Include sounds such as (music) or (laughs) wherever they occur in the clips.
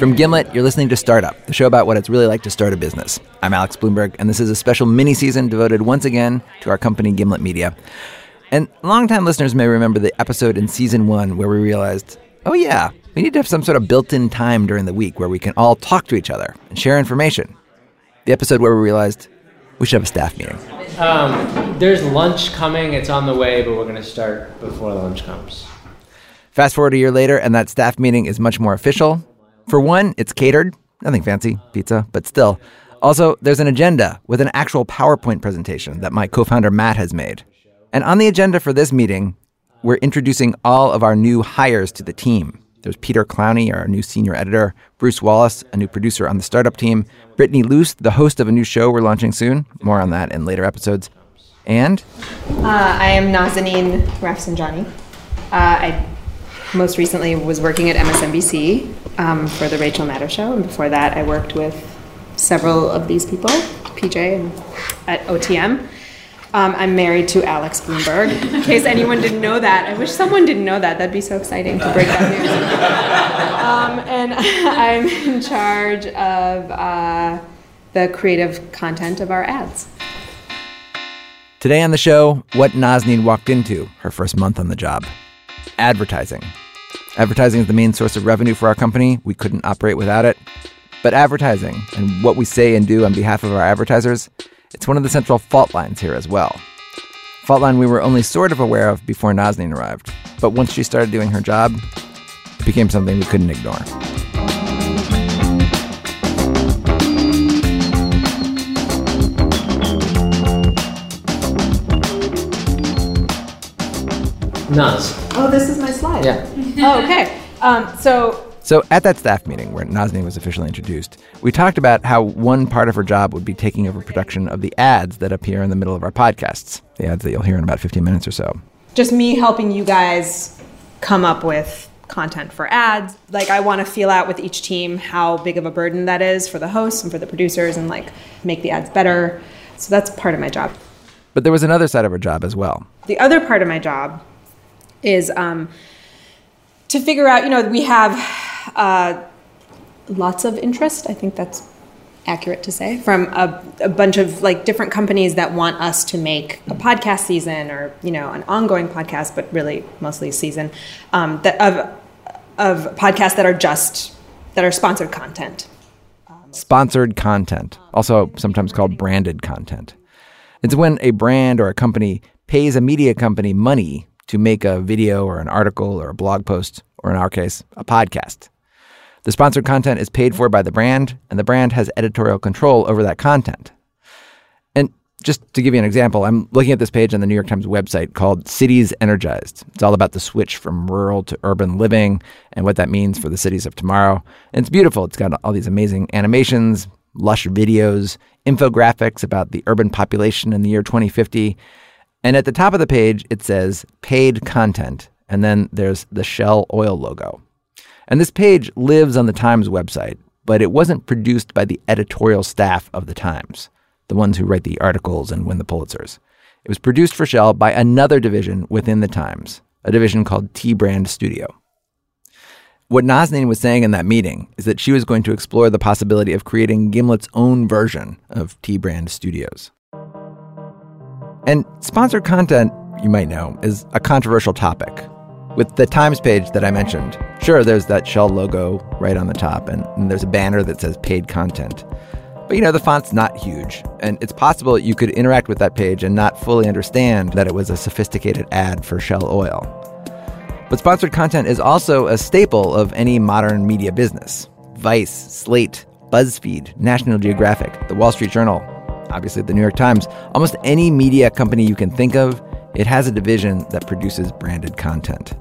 From Gimlet, you're listening to Startup, the show about what it's really like to start a business. I'm Alex Blumberg, and this is a special mini season devoted once again to our company, Gimlet Media. And longtime listeners may remember the episode in season one where we realized, oh, yeah, we need to have some sort of built in time during the week where we can all talk to each other and share information. The episode where we realized we should have a staff meeting. Um, there's lunch coming. It's on the way, but we're going to start before lunch comes. Fast forward a year later, and that staff meeting is much more official. For one, it's catered, nothing fancy, pizza, but still. Also, there's an agenda with an actual PowerPoint presentation that my co founder Matt has made. And on the agenda for this meeting, we're introducing all of our new hires to the team. There's Peter Clowney, our new senior editor, Bruce Wallace, a new producer on the startup team, Brittany Luce, the host of a new show we're launching soon. More on that in later episodes. And uh, I am Nazanin Rafsanjani. Uh, I most recently was working at MSNBC um, for the Rachel Maddow Show, and before that, I worked with several of these people, PJ and at OTM. Um, I'm married to Alex Blumberg. In case anyone didn't know that, I wish someone didn't know that. That'd be so exciting to break that news. Um, and (laughs) I'm in charge of uh, the creative content of our ads. Today on the show, what Nazanin walked into her first month on the job advertising. Advertising is the main source of revenue for our company. We couldn't operate without it. But advertising and what we say and do on behalf of our advertisers it's one of the central fault lines here as well. Fault line we were only sort of aware of before Nazanin arrived, but once she started doing her job, it became something we couldn't ignore. Naz. Oh, this is my slide. Yeah. (laughs) oh, okay. Um, so so, at that staff meeting where Nazanin was officially introduced, we talked about how one part of her job would be taking over production of the ads that appear in the middle of our podcasts, the ads that you'll hear in about 15 minutes or so. Just me helping you guys come up with content for ads. Like, I want to feel out with each team how big of a burden that is for the hosts and for the producers and like make the ads better. So, that's part of my job. But there was another side of her job as well. The other part of my job is um, to figure out, you know, we have uh, lots of interest. I think that's accurate to say from a, a, bunch of like different companies that want us to make a podcast season or you know an ongoing podcast, but really mostly season um, that of of podcasts that are just that are sponsored content. Sponsored content, also sometimes called branded content. It's when a brand or a company pays a media company money to make a video or an article or a blog post, or in our case, a podcast. The sponsored content is paid for by the brand, and the brand has editorial control over that content. And just to give you an example, I'm looking at this page on the New York Times website called Cities Energized. It's all about the switch from rural to urban living and what that means for the cities of tomorrow. And it's beautiful. It's got all these amazing animations, lush videos, infographics about the urban population in the year 2050. And at the top of the page, it says paid content. And then there's the Shell Oil logo. And this page lives on the Times website, but it wasn't produced by the editorial staff of the Times, the ones who write the articles and win the Pulitzers. It was produced for Shell by another division within the Times, a division called T Brand Studio. What Nazanin was saying in that meeting is that she was going to explore the possibility of creating Gimlet's own version of T Brand Studios. And sponsored content, you might know, is a controversial topic. With the Times page that I mentioned, sure, there's that Shell logo right on the top, and, and there's a banner that says paid content. But you know, the font's not huge, and it's possible you could interact with that page and not fully understand that it was a sophisticated ad for Shell Oil. But sponsored content is also a staple of any modern media business. Vice, Slate, BuzzFeed, National Geographic, The Wall Street Journal, obviously the New York Times, almost any media company you can think of, it has a division that produces branded content.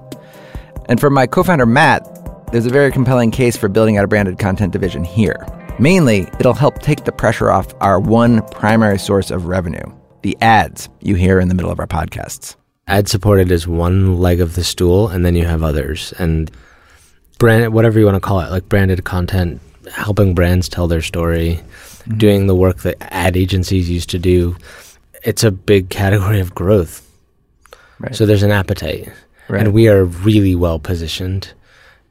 And for my co founder, Matt, there's a very compelling case for building out a branded content division here. Mainly, it'll help take the pressure off our one primary source of revenue the ads you hear in the middle of our podcasts. Ad supported is one leg of the stool, and then you have others. And brand, whatever you want to call it, like branded content, helping brands tell their story, mm-hmm. doing the work that ad agencies used to do. It's a big category of growth. Right. So there's an appetite. Right. And we are really well positioned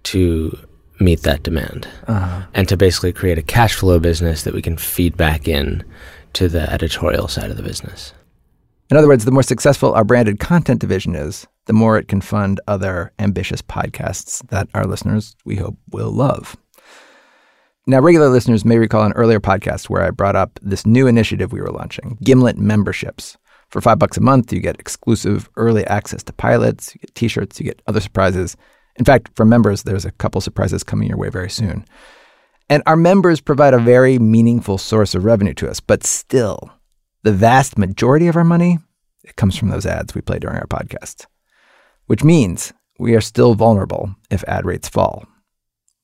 to meet that demand and to basically create a cash flow business that we can feed back in to the editorial side of the business. In other words, the more successful our branded content division is, the more it can fund other ambitious podcasts that our listeners, we hope, will love. Now, regular listeners may recall an earlier podcast where I brought up this new initiative we were launching Gimlet memberships. For five bucks a month, you get exclusive early access to pilots, you get t shirts, you get other surprises. In fact, for members, there's a couple surprises coming your way very soon. And our members provide a very meaningful source of revenue to us, but still, the vast majority of our money it comes from those ads we play during our podcast. Which means we are still vulnerable if ad rates fall,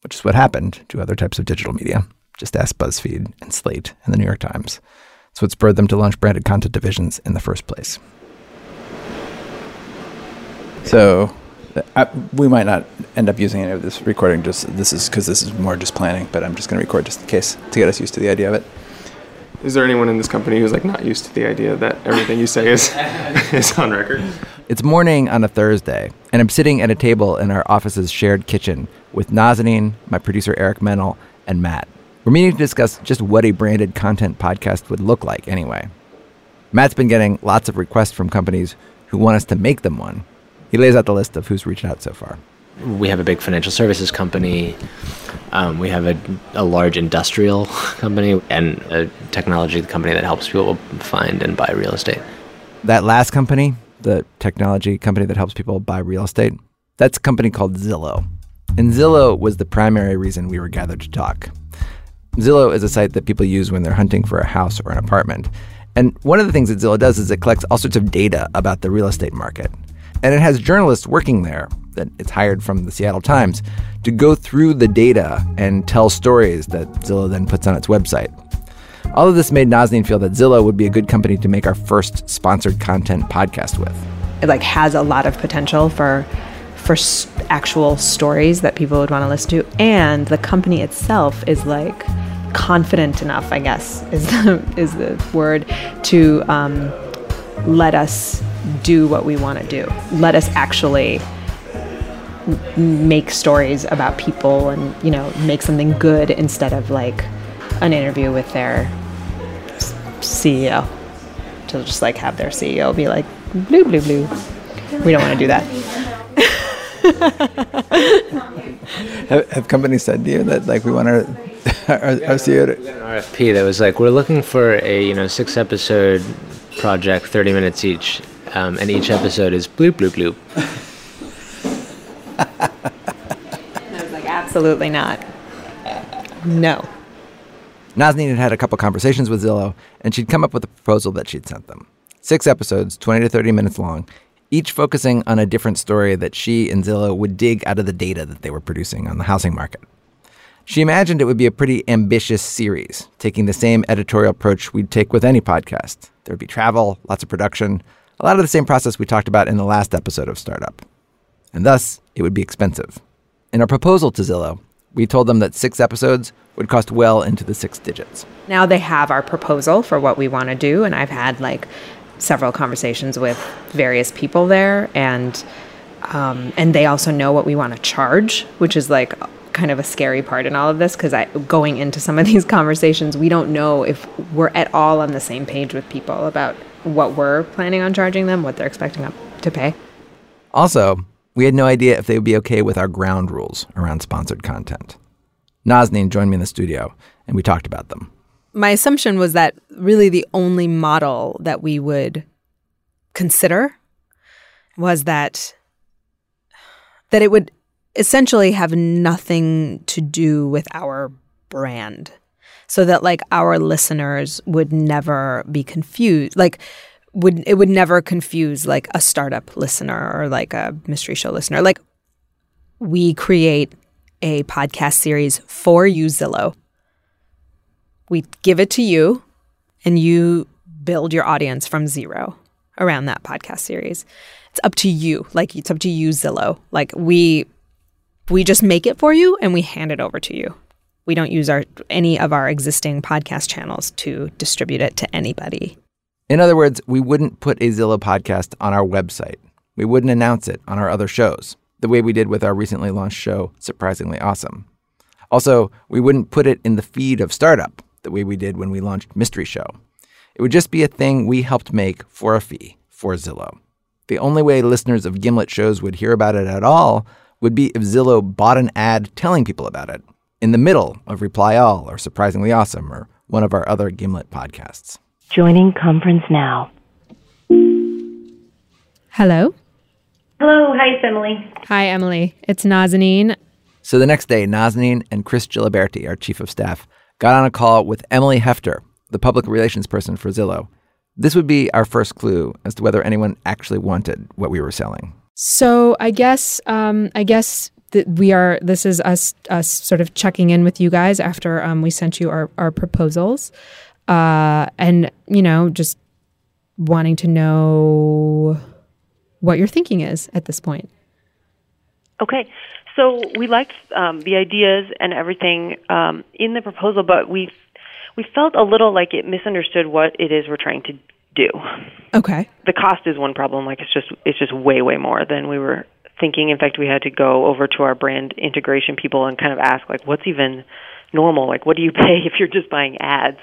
which is what happened to other types of digital media. Just ask BuzzFeed and Slate and the New York Times. It's what spurred them to launch branded content divisions in the first place. So I, we might not end up using any of this recording. Just this is because this is more just planning. But I'm just going to record just in case to get us used to the idea of it. Is there anyone in this company who's like not used to the idea that everything you say is (laughs) is on record? It's morning on a Thursday, and I'm sitting at a table in our office's shared kitchen with Nazanin, my producer Eric Mennel, and Matt. We're meeting to discuss just what a branded content podcast would look like anyway. Matt's been getting lots of requests from companies who want us to make them one. He lays out the list of who's reached out so far. We have a big financial services company. Um, we have a, a large industrial (laughs) company and a technology company that helps people find and buy real estate. That last company, the technology company that helps people buy real estate, that's a company called Zillow. And Zillow was the primary reason we were gathered to talk. Zillow is a site that people use when they're hunting for a house or an apartment. And one of the things that Zillow does is it collects all sorts of data about the real estate market. And it has journalists working there that it's hired from the Seattle Times to go through the data and tell stories that Zillow then puts on its website. All of this made Nazanin feel that Zillow would be a good company to make our first sponsored content podcast with. It like has a lot of potential for for s- actual stories that people would want to listen to, and the company itself is like confident enough, I guess (laughs) is the is the word to um, let us do what we want to do. Let us actually make stories about people and you know make something good instead of like an interview with their CEO to just like have their CEO be like blue blue blue. We don't want to do that. (laughs) Have, have companies said to you that like we want (laughs) our our, our CEO to, An RFP that was like, we're looking for a you know six episode project, thirty minutes each, um, and each episode is bloop bloop bloop. I was like, absolutely not. No. Nazanin had had a couple conversations with Zillow, and she'd come up with a proposal that she'd sent them. Six episodes, 20 to 30 minutes long, each focusing on a different story that she and Zillow would dig out of the data that they were producing on the housing market. She imagined it would be a pretty ambitious series, taking the same editorial approach we'd take with any podcast. There would be travel, lots of production, a lot of the same process we talked about in the last episode of Startup. And thus, it would be expensive. In our proposal to Zillow, we told them that six episodes would cost well into the six digits. Now they have our proposal for what we want to do, and I've had like several conversations with various people there, and um, and they also know what we want to charge, which is like kind of a scary part in all of this because I going into some of (laughs) these conversations, we don't know if we're at all on the same page with people about what we're planning on charging them, what they're expecting to pay. Also, we had no idea if they would be okay with our ground rules around sponsored content. Nazanin joined me in the studio, and we talked about them. My assumption was that really the only model that we would consider was that that it would essentially have nothing to do with our brand. So that like our listeners would never be confused like would it would never confuse like a startup listener or like a mystery show listener. Like we create a podcast series for you zillow we give it to you and you build your audience from zero around that podcast series. It's up to you. Like it's up to you zillow. Like we we just make it for you and we hand it over to you. We don't use our any of our existing podcast channels to distribute it to anybody. In other words, we wouldn't put a Zillow podcast on our website. We wouldn't announce it on our other shows, the way we did with our recently launched show, Surprisingly Awesome. Also, we wouldn't put it in the feed of Startup the way we did when we launched Mystery Show. It would just be a thing we helped make for a fee for Zillow. The only way listeners of Gimlet shows would hear about it at all would be if Zillow bought an ad telling people about it in the middle of Reply All or Surprisingly Awesome or one of our other Gimlet podcasts. Joining conference now. Hello. Hello, hi, it's Emily. Hi, Emily. It's Nazanin. So the next day, Nazanin and Chris Giliberti, our chief of staff, got on a call with Emily Hefter, the public relations person for Zillow. This would be our first clue as to whether anyone actually wanted what we were selling. So I guess um, I guess that we are. This is us us sort of checking in with you guys after um, we sent you our our proposals, uh, and you know just wanting to know what your thinking is at this point. Okay. So we liked um, the ideas and everything um, in the proposal, but we we felt a little like it misunderstood what it is we're trying to do. Okay. The cost is one problem. Like it's just it's just way way more than we were thinking. In fact, we had to go over to our brand integration people and kind of ask like, what's even normal? Like, what do you (laughs) pay if you're just buying ads?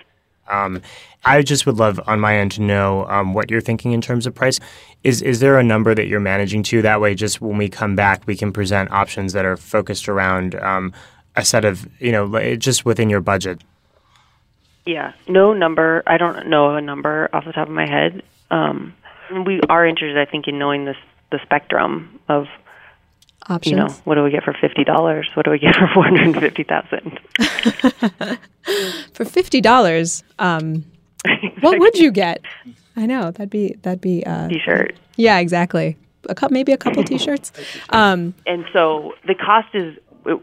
Um, I just would love on my end to know um, what you're thinking in terms of price. Is is there a number that you're managing to? That way, just when we come back, we can present options that are focused around um, a set of you know just within your budget. Yeah, no number. I don't know a number off the top of my head. Um, we are interested, I think, in knowing this the spectrum of Options. you know what do we get for fifty dollars? What do we get (laughs) for four hundred fifty thousand? (laughs) For fifty dollars, um, what would you get? I know that'd be that'd be uh, T-shirt. yeah, exactly. A cup, maybe a couple (laughs) t-shirts. Um, and so the cost is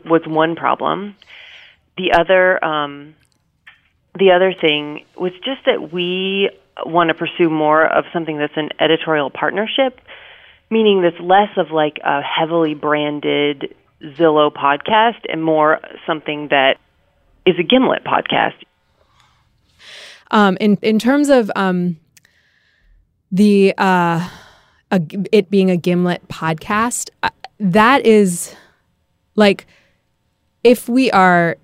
was one problem. The other um, the other thing was just that we want to pursue more of something that's an editorial partnership, meaning that's less of like a heavily branded Zillow podcast and more something that is a Gimlet podcast. um, in in terms of um, the uh, a, it being a Gimlet podcast, uh, that is like if we are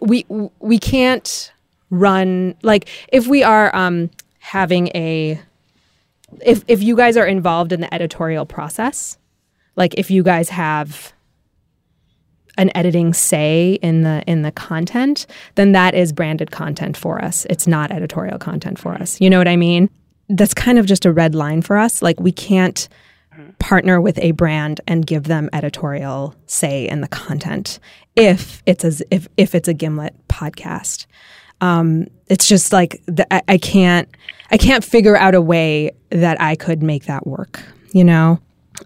we we can't run like if we are um, having a if if you guys are involved in the editorial process, like if you guys have an editing say in the in the content, then that is branded content for us. It's not editorial content for us. You know what I mean? That's kind of just a red line for us. Like we can't partner with a brand and give them editorial say in the content if it's a if if it's a Gimlet podcast. Um, it's just like the, I, I can't I can't figure out a way that I could make that work. You know?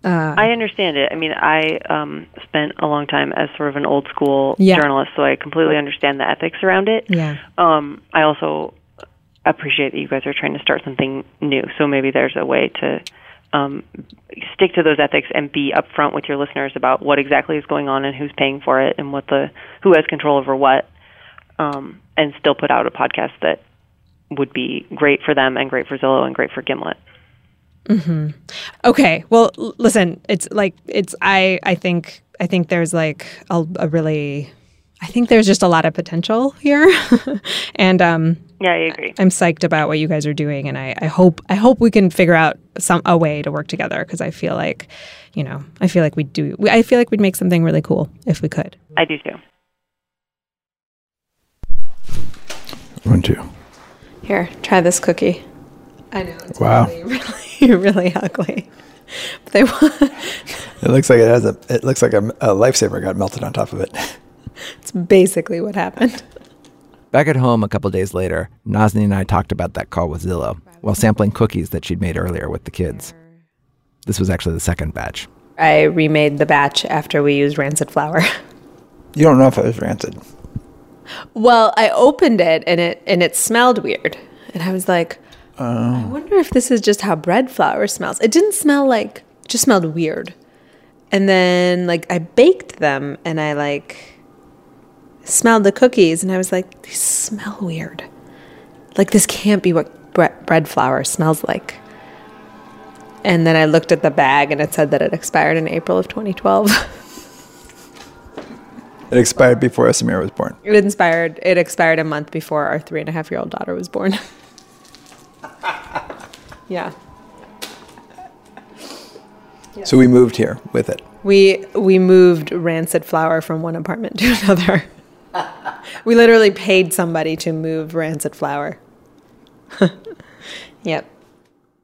I understand it. I mean, I um, spent a long time as sort of an old school Yeah. journalist, so I completely understand the ethics around it. Yeah. Um, I also appreciate that you guys are trying to start something new. So maybe there's a way to um, stick to those ethics and be upfront with your listeners about what exactly is going on and who's paying for it and what the who has control over what, um, and still put out a podcast that would be great for them and great for Zillow and great for Gimlet. Okay. Well, listen, it's like it's I I think I think there's like a, a really I think there's just a lot of potential here. (laughs) and um Yeah, I agree. I'm psyched about what you guys are doing and I, I hope I hope we can figure out some a way to work together because I feel like, you know, I feel like we do I feel like we'd make something really cool if we could. I do too. One, two. Here, try this cookie. I know it's Wow. really (laughs) really really ugly. But they want (laughs) It looks like it has a. It looks like a, a lifesaver got melted on top of it. it's basically what happened. Back at home a couple days later, Nazni and I talked about that call with Zillow while sampling cookies that she'd made earlier with the kids. This was actually the second batch. I remade the batch after we used rancid flour. You don't know if it was rancid. Well, I opened it and it and it smelled weird. And I was like, I oh. wonder if this is just how bread flour smells. It didn't smell like it just smelled weird. And then like I baked them and I like smelled the cookies and I was like, these smell weird. Like this can't be what bre- bread flour smells like. And then I looked at the bag and it said that it expired in April of 2012. (laughs) It expired before Samira was born. It inspired. It expired a month before our three and a half year old daughter was born. (laughs) yeah. So we moved here with it. We we moved rancid flour from one apartment to (laughs) another. we literally paid somebody to move rancid flour. (laughs) yep.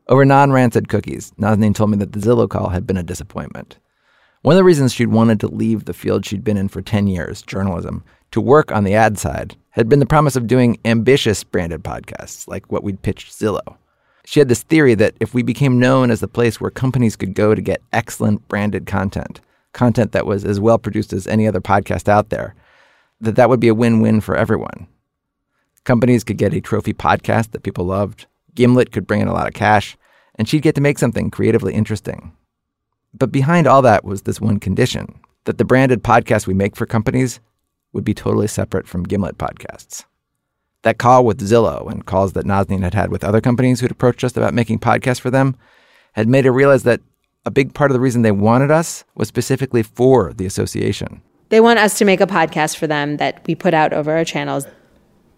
Over non rancid cookies, Nazanin told me that the Zillow call had been a disappointment. One of the reasons she'd wanted to leave the field she'd been in for 10 years, journalism, to work on the ad side had been the promise of doing ambitious branded podcasts like what we'd pitched Zillow. She had this theory that if we became known as the place where companies could go to get excellent branded content, content that was as well produced as any other podcast out there, that that would be a win-win for everyone. Companies could get a trophy podcast that people loved, Gimlet could bring in a lot of cash, and she'd get to make something creatively interesting. But behind all that was this one condition that the branded podcasts we make for companies would be totally separate from Gimlet podcasts. That call with Zillow and calls that Nazanin had had with other companies who'd approached us about making podcasts for them had made her realize that a big part of the reason they wanted us was specifically for the association. They want us to make a podcast for them that we put out over our channels,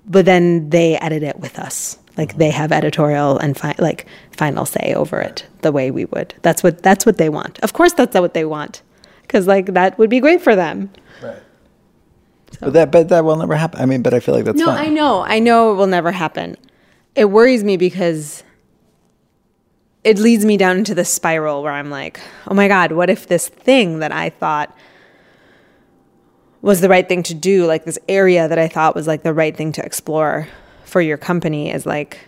but then they edit it with us. Like they have editorial and fi- like final say over it the way we would. That's what that's what they want. Of course, that's what they want, because like that would be great for them. Right. But that but that will never happen. I mean, but I feel like that's no, fine. I know, I know it will never happen. It worries me because it leads me down into the spiral where I'm like, oh my god, what if this thing that I thought was the right thing to do, like this area that I thought was like the right thing to explore for your company is like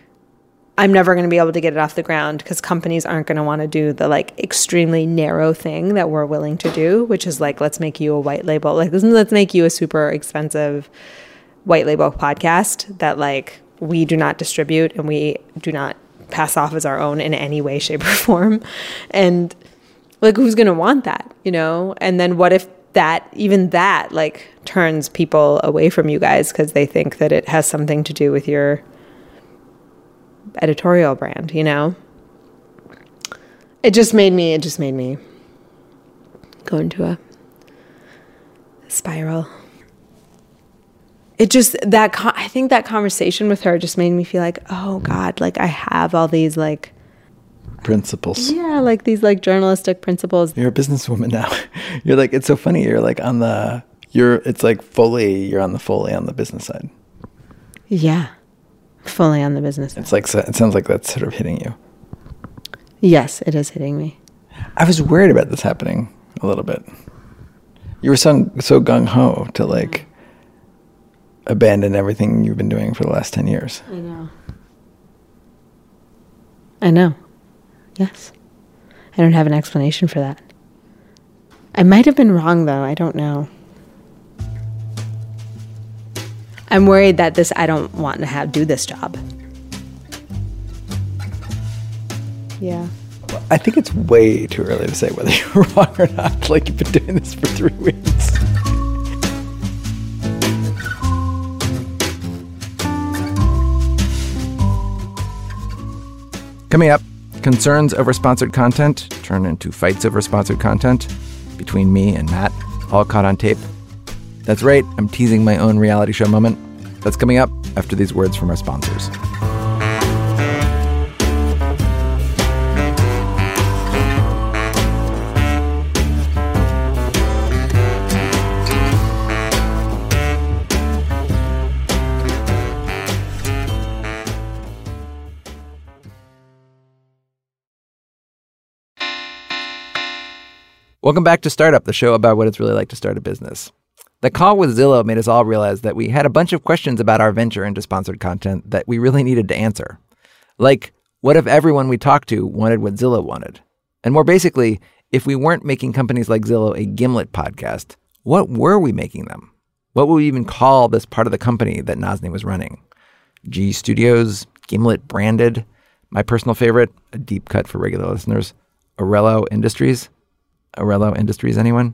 I'm never going to be able to get it off the ground because companies aren't going to want to do the like extremely narrow thing that we're willing to do, which is like let's make you a white label, like let's make you a super expensive white label podcast that like we do not distribute and we do not pass off as our own in any way, shape, or form. And like who's going to want that, you know? And then what if that even that like turns people away from you guys because they think that it has something to do with your editorial brand, you know? It just made me, it just made me go into a spiral. It just, that, con- I think that conversation with her just made me feel like, oh God, like I have all these like, principles. yeah, like these like journalistic principles. You're a businesswoman now. (laughs) You're like it's so funny. You're like on the you're it's like fully you're on the fully on the business side. Yeah. Fully on the business. It's like it sounds like that's sort of hitting you. Yes, it is hitting me. I was worried about this happening a little bit. You were so so gung ho to like abandon everything you've been doing for the last ten years. I know. I know. Yes. I don't have an explanation for that. I might have been wrong though. I don't know. I'm worried that this I don't want to have do this job. Yeah. I think it's way too early to say whether (laughs) you're wrong or not. Like you've been doing this for three weeks. Coming up, concerns over sponsored content turn into fights over sponsored content between me and Matt, all caught on tape. That's right, I'm teasing my own reality show moment. That's coming up after these words from our sponsors. Welcome back to Startup, the show about what it's really like to start a business. The call with Zillow made us all realize that we had a bunch of questions about our venture into sponsored content that we really needed to answer. Like, what if everyone we talked to wanted what Zillow wanted? And more basically, if we weren't making companies like Zillow a Gimlet podcast, what were we making them? What would we even call this part of the company that Nazanin was running? G Studios, Gimlet branded, my personal favorite, a deep cut for regular listeners, Arello Industries. Arello Industries, anyone?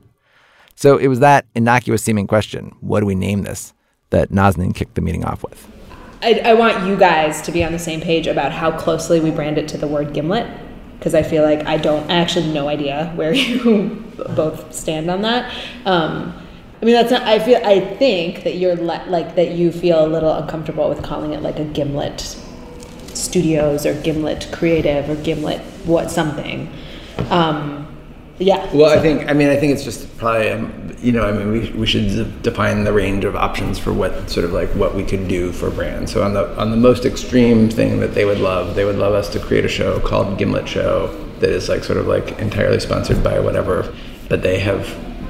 So it was that innocuous seeming question, what do we name this, that Nazanin kicked the meeting off with. I, I want you guys to be on the same page about how closely we brand it to the word gimlet because I feel like I don't, I actually have no idea where (laughs) you both stand on that. Um, I mean, that's not. I feel. I think that you're le- like that. You feel a little uncomfortable with calling it like a Gimlet Studios or Gimlet Creative or Gimlet what something. Um, yeah. Well, I think, I mean, I think it's just probably, um, you know, I mean, we, we should d- define the range of options for what sort of like what we could do for brands. So on the on the most extreme thing that they would love, they would love us to create a show called Gimlet Show that is like sort of like entirely sponsored by whatever, but they have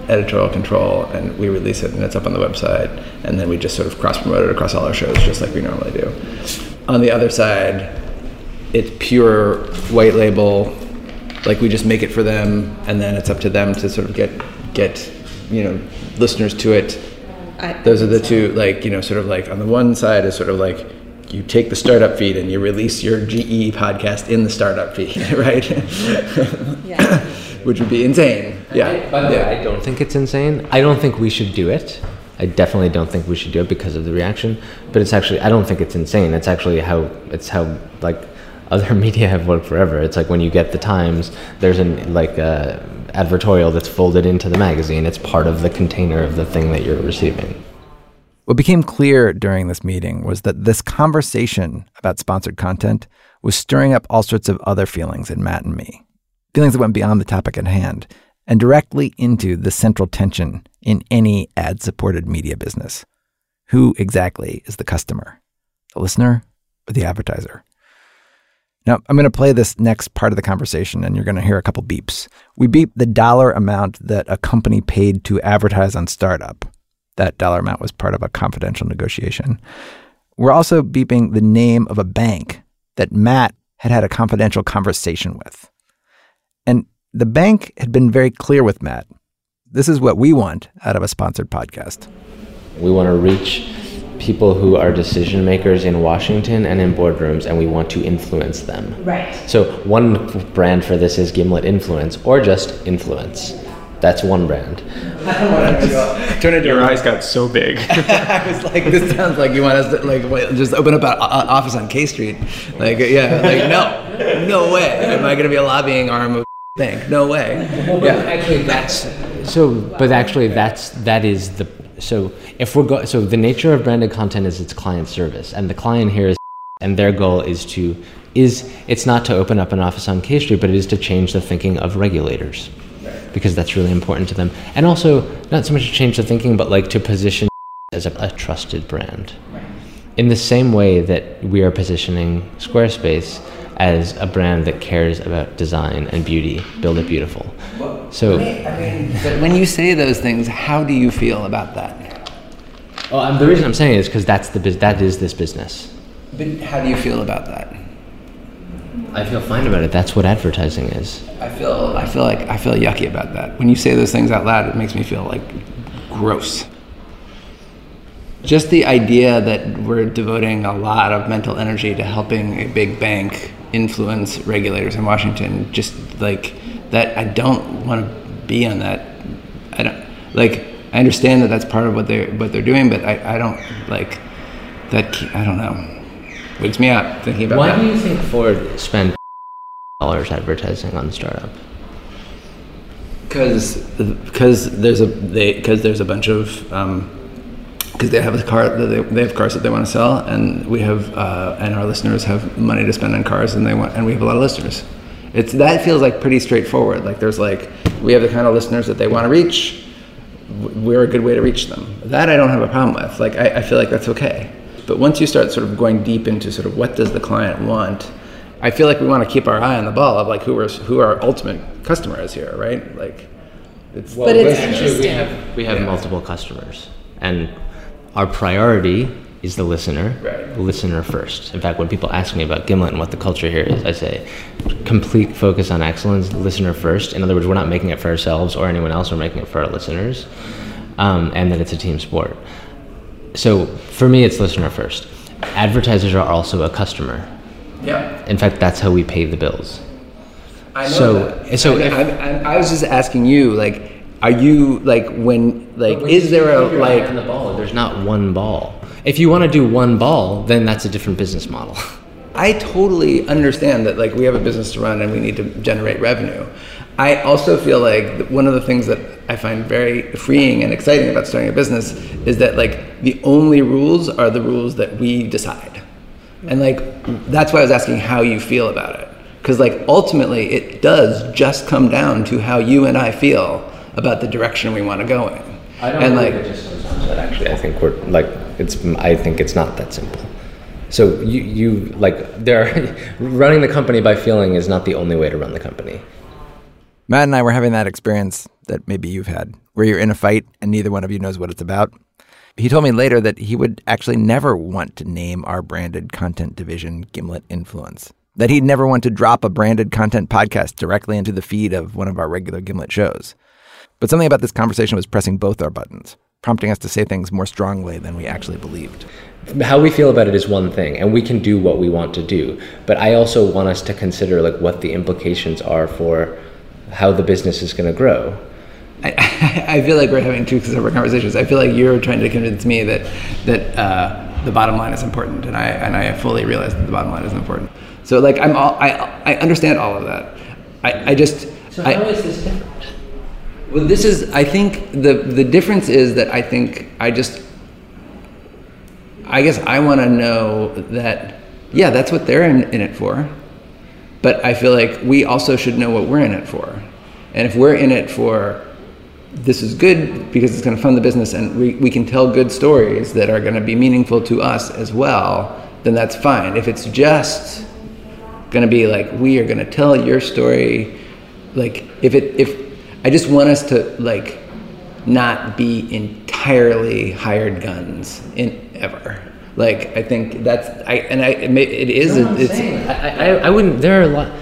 editorial control and we release it and it's up on the website and then we just sort of cross promote it across all our shows just like we normally do. On the other side, it's pure white label like we just make it for them and then it's up to them to sort of get get you know listeners to it I- those are the two like you know sort of like on the one side is sort of like you take the startup feed and you release your ge podcast in the startup feed (laughs) right Yeah. (laughs) which would be insane yeah By the way, yeah. I don't think it's insane. I don't think we should do it. I definitely don't think we should do it because of the reaction. But it's actually, I don't think it's insane. It's actually how it's how like other (laughs) media have worked forever. It's like when you get the Times, there's an like uh, advertorial that's folded into the magazine. It's part of the container of the thing that you're receiving. What became clear during this meeting was that this conversation about sponsored content was stirring up all sorts of other feelings in Matt and me. Feelings that went beyond the topic at hand and directly into the central tension in any ad supported media business. Who exactly is the customer? The listener or the advertiser? Now, I'm going to play this next part of the conversation and you're going to hear a couple beeps. We beep the dollar amount that a company paid to advertise on Startup. That dollar amount was part of a confidential negotiation. We're also beeping the name of a bank that Matt had had a confidential conversation with. And the bank had been very clear with Matt. This is what we want out of a sponsored podcast. We want to reach people who are decision makers in Washington and in boardrooms, and we want to influence them. Right. So one brand for this is Gimlet Influence, or just Influence. That's one brand. (laughs) turn it Your eyes got so big. (laughs) I was like, this sounds like you want us to like wait, just open up an office on K Street. Like, yeah, like no, no way. Am I going to be a lobbying arm of bank? No way. Yeah. Actually, that's so. But actually, that's that is the so. If we're go, so the nature of branded content is its client service, and the client here is, and their goal is to is it's not to open up an office on K Street, but it is to change the thinking of regulators, because that's really important to them, and also not so much to change the thinking, but like to position as a, a trusted brand. In the same way that we are positioning Squarespace as a brand that cares about design and beauty, build it beautiful. So, But when you say those things, how do you feel about that? oh, um, the reason I'm saying it is because that's the that is this business. But how do you feel about that? I feel fine about it. That's what advertising is. I feel I feel like I feel yucky about that. When you say those things out loud, it makes me feel like gross. Just the idea that we're devoting a lot of mental energy to helping a big bank influence regulators in Washington, just like that, I don't want to be on that. I don't like. I understand that that's part of what they're what they're doing, but I, I don't like that. I don't know. Wakes me up thinking about Why that. do you think Ford spent dollars advertising on startup? Because because there's a they because there's a bunch of um, because they have a car that they, they have cars that they want to sell and we have uh, and our listeners have money to spend on cars and they want and we have a lot of listeners. It's that feels like pretty straightforward. Like there's like we have the kind of listeners that they want to reach. We're a good way to reach them. That I don't have a problem with. Like I, I feel like that's okay. But once you start sort of going deep into sort of what does the client want, I feel like we want to keep our eye on the ball of like who our who our ultimate customer is here, right? Like, it's But it's Actually, we interesting. have we have multiple customers, and our priority is the listener. Right. Listener first. In fact, when people ask me about Gimlet and what the culture here is, I say, complete focus on excellence, listener first. In other words, we're not making it for ourselves or anyone else. We're making it for our listeners, um, and that it's a team sport. So for me, it's listener first. Advertisers are also a customer. yeah. In fact, that's how we pay the bills. I know So- that. so I, if- I, I, I was just asking you, like, are you like when like is there a like the ball? There's not one ball. If you want to do one ball, then that's a different business model. (laughs) I totally understand that like we have a business to run and we need to generate revenue. I also feel like one of the things that I find very freeing and exciting about starting a business is that like the only rules are the rules that we decide. And like that's why I was asking how you feel about it. Cuz like ultimately it does just come down to how you and I feel about the direction we want to go in. I don't and like it just comes that. Actually, I think we're like it's. I think it's not that simple. So you you like there (laughs) running the company by feeling is not the only way to run the company. Matt and I were having that experience that maybe you've had, where you're in a fight and neither one of you knows what it's about. He told me later that he would actually never want to name our branded content division Gimlet Influence. That he'd never want to drop a branded content podcast directly into the feed of one of our regular Gimlet shows. But something about this conversation was pressing both our buttons, prompting us to say things more strongly than we actually believed. How we feel about it is one thing, and we can do what we want to do. But I also want us to consider like what the implications are for how the business is going to grow. I, (laughs) I feel like we're having two separate conversations. I feel like you're trying to convince me that that uh, the bottom line is important, and I and I fully realize that the bottom line is important. So like I'm all I I understand all of that. I, I just So I, how is this different? Well, this is. I think the the difference is that I think I just. I guess I want to know that, yeah, that's what they're in, in it for. But I feel like we also should know what we're in it for. And if we're in it for this is good because it's going to fund the business and we, we can tell good stories that are going to be meaningful to us as well, then that's fine. If it's just going to be like, we are going to tell your story, like, if it, if, I just want us to, like, not be entirely hired guns in ever. Like, I think that's, I, and I, it is, No, it's, I, I, I wouldn't. There are a lot.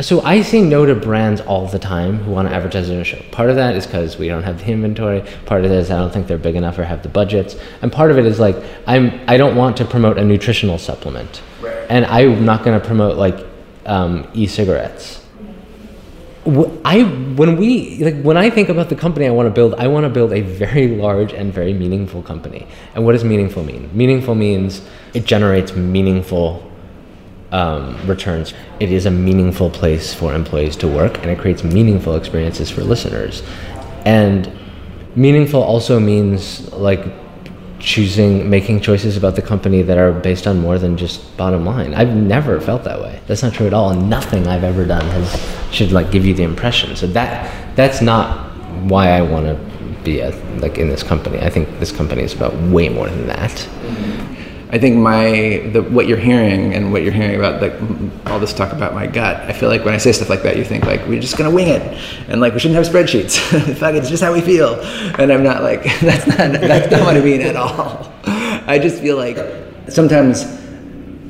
So I say no to brands all the time who want to advertise on a show. Part of that is because we don't have the inventory. Part of it is I don't think they're big enough or have the budgets. And part of it is like I'm I don't want to promote a nutritional supplement, Right. and I'm not going to promote like um, e-cigarettes. I when we like when I think about the company I want to build, I want to build a very large and very meaningful company. And what does meaningful mean? Meaningful means it generates meaningful um, returns. It is a meaningful place for employees to work, and it creates meaningful experiences for listeners. And meaningful also means like choosing, making choices about the company that are based on more than just bottom line. I've never felt that way. That's not true at all. And nothing I've ever done has should like give you the impression. So that that's not why I want to be a, like in this company. I think this company is about way more than that. I think my the, what you're hearing and what you're hearing about like all this talk about my gut. I feel like when I say stuff like that, you think like we're just gonna wing it, and like we shouldn't have spreadsheets. (laughs) Fuck, it's just how we feel. And I'm not like (laughs) that's not that's not what I mean at all. I just feel like sometimes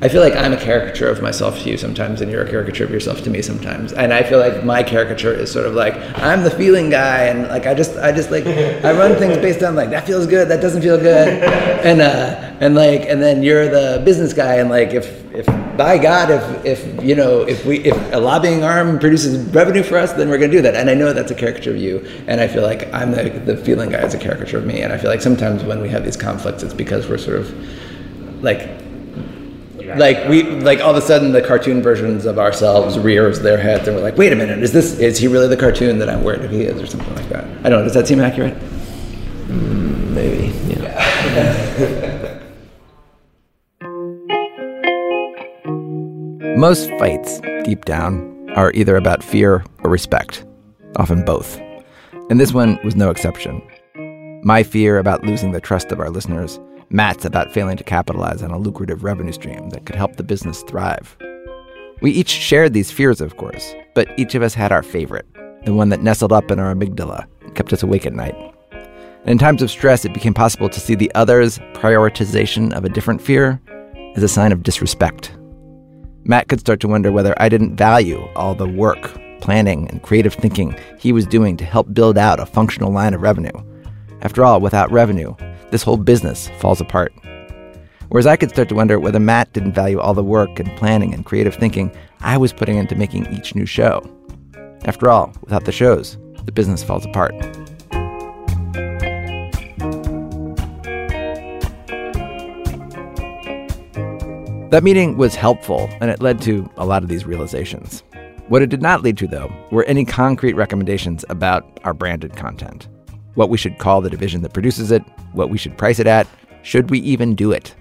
I feel like I'm a caricature of myself to you sometimes, and you're a caricature of yourself to me sometimes. And I feel like my caricature is sort of like I'm the feeling guy, and like I just, I just like I (laughs) run things based on like that feels good, that doesn't feel good, (laughs) and uh, and like, and then you're the business guy, and like if if by God, if if you know if we if a lobbying arm produces revenue for us, then we're gonna do that. And I know that's a caricature of you, and I feel like I'm the the feeling guy is a caricature of me, and I feel like sometimes when we have these conflicts, it's because we're sort of like like we like all of a sudden the cartoon versions of ourselves rears their heads and we're like wait a minute is this is he really the cartoon that i'm worried if he is or something like that i don't know does that seem accurate mm, Maybe. Yeah. (laughs) Most fights, deep down, are either about fear or respect, often both. And this one was no exception. My fear about losing the trust of our listeners, Matt's about failing to capitalize on a lucrative revenue stream that could help the business thrive. We each shared these fears, of course, but each of us had our favorite, the one that nestled up in our amygdala and kept us awake at night. And in times of stress, it became possible to see the other's prioritization of a different fear as a sign of disrespect. Matt could start to wonder whether I didn't value all the work, planning, and creative thinking he was doing to help build out a functional line of revenue. After all, without revenue, this whole business falls apart. Whereas I could start to wonder whether Matt didn't value all the work and planning and creative thinking I was putting into making each new show. After all, without the shows, the business falls apart. That meeting was helpful, and it led to a lot of these realizations. What it did not lead to, though, were any concrete recommendations about our branded content. What we should call the division that produces it, what we should price it at, should we even do it?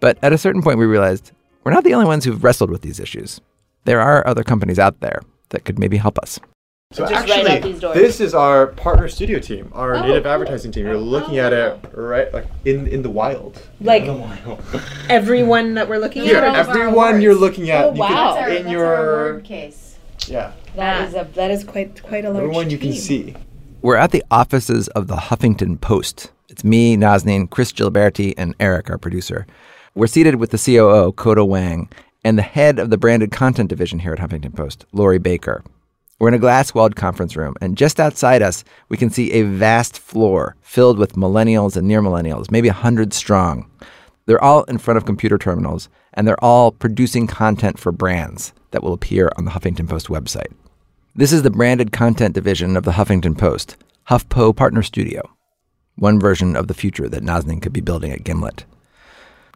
But at a certain point, we realized we're not the only ones who've wrestled with these issues. There are other companies out there that could maybe help us. So Just actually, these this is our partner studio team, our Oh, native cool. advertising team. You're looking at it oh. right like in in the wild. Like In the wild. (laughs) everyone that we're looking Here, at. everyone you're looking at. Oh, you wow. Can, in your case. yeah, That is a that is quite quite a large. everyone you can see. We're at the offices of the Huffington Post. It's me, Nazanin, Chris Giliberti, and Eric, our producer. We're seated with the COO, Koda Wang, and the head of the branded content division here at Huffington Post, Lori Baker. We're in a glass walled conference room, and just outside us, we can see a vast floor filled with millennials and near millennials, maybe 100 strong. They're all in front of computer terminals, and they're all producing content for brands that will appear on the Huffington Post website. This is the branded content division of the Huffington Post, HuffPo Partner Studio, one version of the future that Nazanin could be building at Gimlet.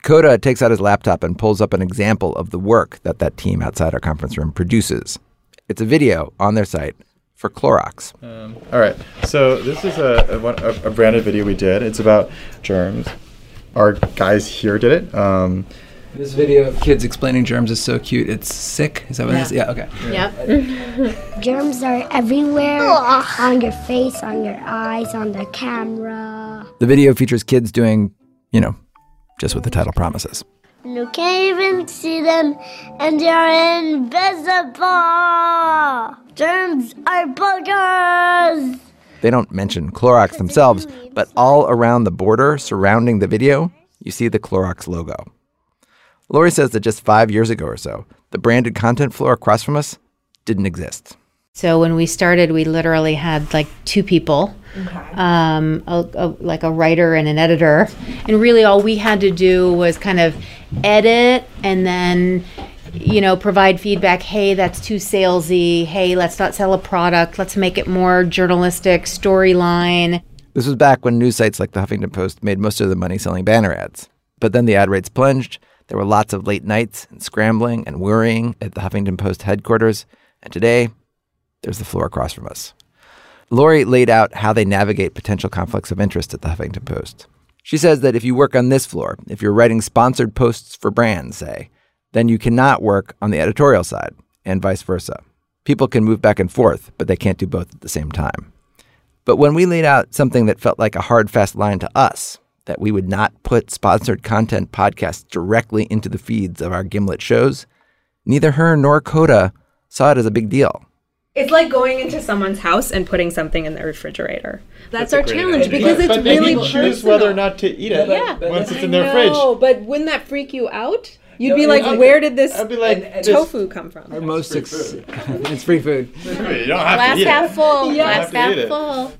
Coda takes out his laptop and pulls up an example of the work that that team outside our conference room produces. It's a video on their site for Clorox. Um, all right, so this is a, a, a, a branded video we did. It's about germs. Our guys here did it. Um, This video of kids explaining germs is so cute. It's sick. Is that what it is? Yeah. Okay. Yep. (laughs) Germs are everywhere on your face, on your eyes, on the camera. The video features kids doing, you know, just what the title promises. You can't even see them, and they're invisible. Germs are boogers. They don't mention Clorox themselves, but all around the border surrounding the video, you see the Clorox logo. Lori says that just five years ago or so, the branded content floor across from us didn't exist. So when we started, we literally had like two people, um, a, a, like a writer and an editor, and really all we had to do was kind of edit and then, you know, provide feedback. Hey, that's too salesy. Hey, let's not sell a product. Let's make it more journalistic storyline. This was back when news sites like the Huffington Post made most of the money selling banner ads. But then the ad rates plunged. There were lots of late nights and scrambling and worrying at the Huffington Post headquarters. And today, there's the floor across from us. Lori laid out how they navigate potential conflicts of interest at the Huffington Post. She says that if you work on this floor, if you're writing sponsored posts for brands, say, then you cannot work on the editorial side, and vice versa. People can move back and forth, but they can't do both at the same time. But when we laid out something that felt like a hard, fast line to us, that we would not put sponsored content podcasts directly into the feeds of our Gimlet shows, neither her nor Coda saw it as a big deal. It's like going into someone's house and putting something in the refrigerator. That's, a our challenge analogy. because But- it's but really people choose personal. whether or not to eat it Yeah, once it's in I their fridge. know, but wouldn't that freak you out? You'd No, be I like, where did this I'd be like, tofu come from? Our most success. (laughs) it's free food. You don't have Glass to eat half it. full. You don't have to half full.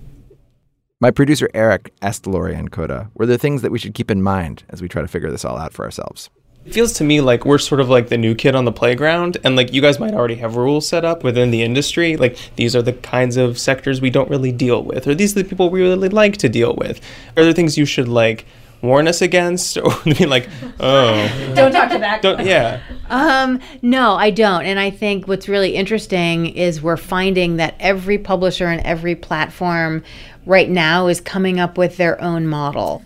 My producer Eric asked Lori and Coda, were there things that we should keep in mind as we try to figure this all out for ourselves? It feels to me like we're sort of like the new kid on the playground, and like you guys might already have rules set up within the industry. Like these are the kinds of sectors we don't really deal with, or these are the people we really like to deal with. Are there things you should like warn us against, (laughs) or be like, oh, Don't talk to that. don't, yeah. Um, no, I don't. And I think what's really interesting is we're finding that every publisher and every platform right now is coming up with their own model.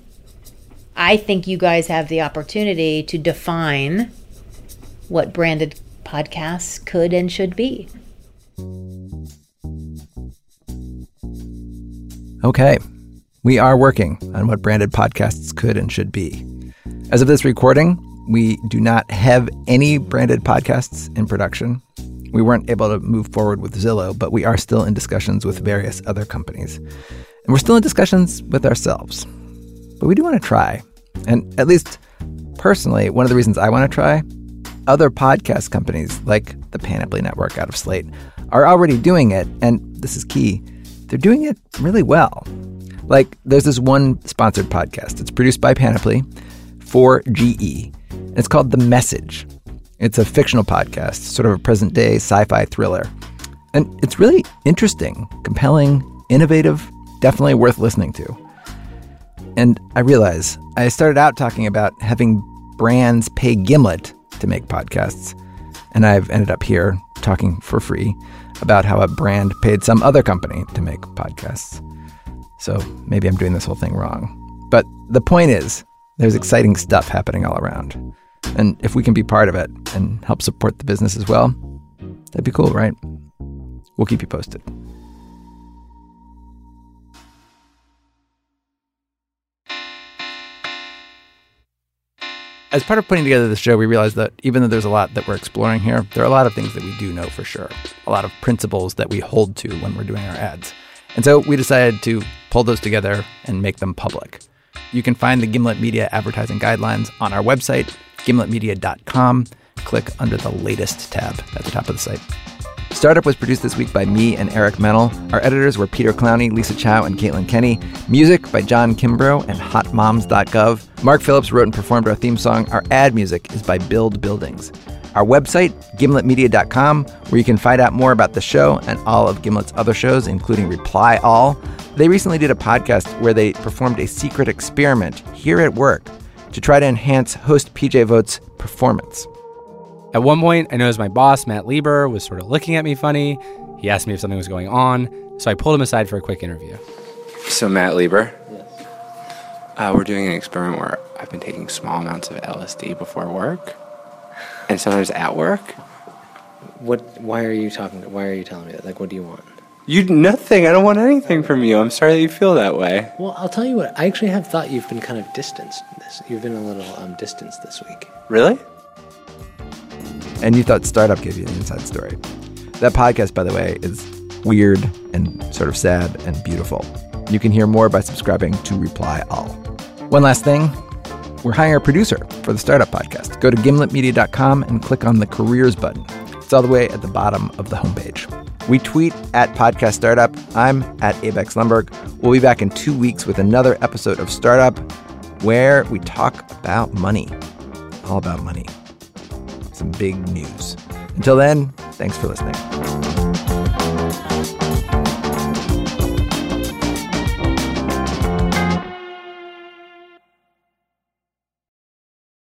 I think you guys have the opportunity to define what branded podcasts could and should be. Okay, we are working on what branded podcasts could and should be. As of this recording, we do not have any branded podcasts in production. We weren't able to move forward with Zillow, but we are still in discussions with various other companies. And we're still in discussions with ourselves. But we do want to try. And at least personally, one of the reasons I want to try, other podcast companies like the Panoply Network out of Slate are already doing it. And this is key they're doing it really well. Like, there's this one sponsored podcast. It's produced by Panoply for GE. And it's called The Message. It's a fictional podcast, sort of a present day sci fi thriller. And it's really interesting, compelling, innovative, definitely worth listening to. And I realize I started out talking about having brands pay Gimlet to make podcasts. And I've ended up here talking for free about how a brand paid some other company to make podcasts. So maybe I'm doing this whole thing wrong. But the point is, there's exciting stuff happening all around. And if we can be part of it and help support the business as well, that'd be cool, right? We'll keep you posted. As part of putting together this show, we realized that even though there's a lot that we're exploring here, there are a lot of things that we do know for sure, a lot of principles that we hold to when we're doing our ads. And so we decided to pull those together and make them public. You can find the Gimlet Media advertising guidelines on our website, gimletmedia.com. Click under the latest tab at the top of the site. Startup was produced this week by me and Eric Mennel. Our editors were Peter Clowney, Lisa Chow, and Caitlin Kenney. Music by John Kimbrough and HotMoms.gov. Mark Phillips wrote and performed our theme song. Our ad music is by Build Buildings. Our website, gimletmedia.com, where you can find out more about the show and all of Gimlet's other shows, including Reply All. They recently did a podcast where they performed a secret experiment here at work to try to enhance host PJ Vogt's performance. At one point, I noticed my boss, Matt Lieber, was sort of looking at me funny. He asked me if something was going on, so I pulled him aside for a quick interview. So, Matt Lieber, uh, we're doing an experiment where I've been taking small amounts of LSD before work, and sometimes at work. What? Why are you talking? Why are you telling me that? Like, what do you want? You nothing. I don't want anything from you. I'm sorry that you feel that way. Well, I'll tell you what. I actually have thought you've been kind of distanced. This, you've been a little um, distanced this week. Really? And you thought Startup gave you an inside story. That podcast, by the way, is weird and sort of sad and beautiful. You can hear more by subscribing to Reply All. One last thing we're hiring a producer for the Startup Podcast. Go to gimletmedia.com and click on the careers button. It's all the way at the bottom of the homepage. We tweet at Podcast Startup. I'm at Alex Blumberg. We'll be back in two weeks with another episode of Startup where we talk about money. All about money. Some big news. Until then, thanks for listening.